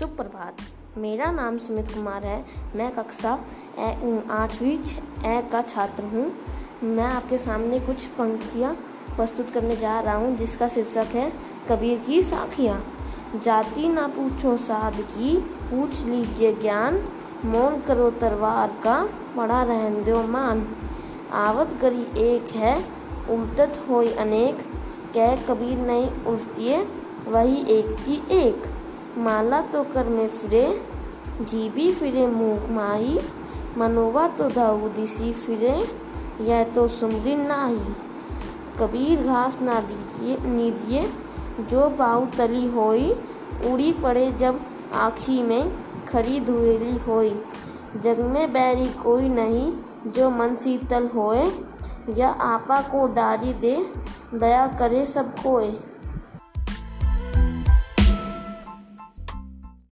सुप्रभात। मेरा नाम सुमित कुमार है। मैं कक्षा आठवीं ए का छात्र हूँ। मैं आपके सामने कुछ पंक्तियाँ प्रस्तुत करने जा रहा हूँ, जिसका शीर्षक है, कबीर की साखियाँ। जाति ना पूछो साध की, पूछ लीजिए ज्ञान। मोल करो तरवार का, बड़ा रहन दो मान। आवत गरी एक है, उल्टत होई अनेक। कह कबीर नहीं उल्टिए, वही एक की एक। माला तो कर में फिरे जीबी फिरे मुँह माही मनोवा तो दाऊ दिसी फिरे, यह तो सुमरी नाही। कबीर घास ना दीजिए नीजिए जो बाऊ तली होई, उड़ी पड़े जब आँखी में खड़ी धुएली होई। जग में बैरी कोई नहीं, जो मन शीतल होए, या आपा को डारी दे, दया करे सब कोय